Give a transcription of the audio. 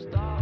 Stop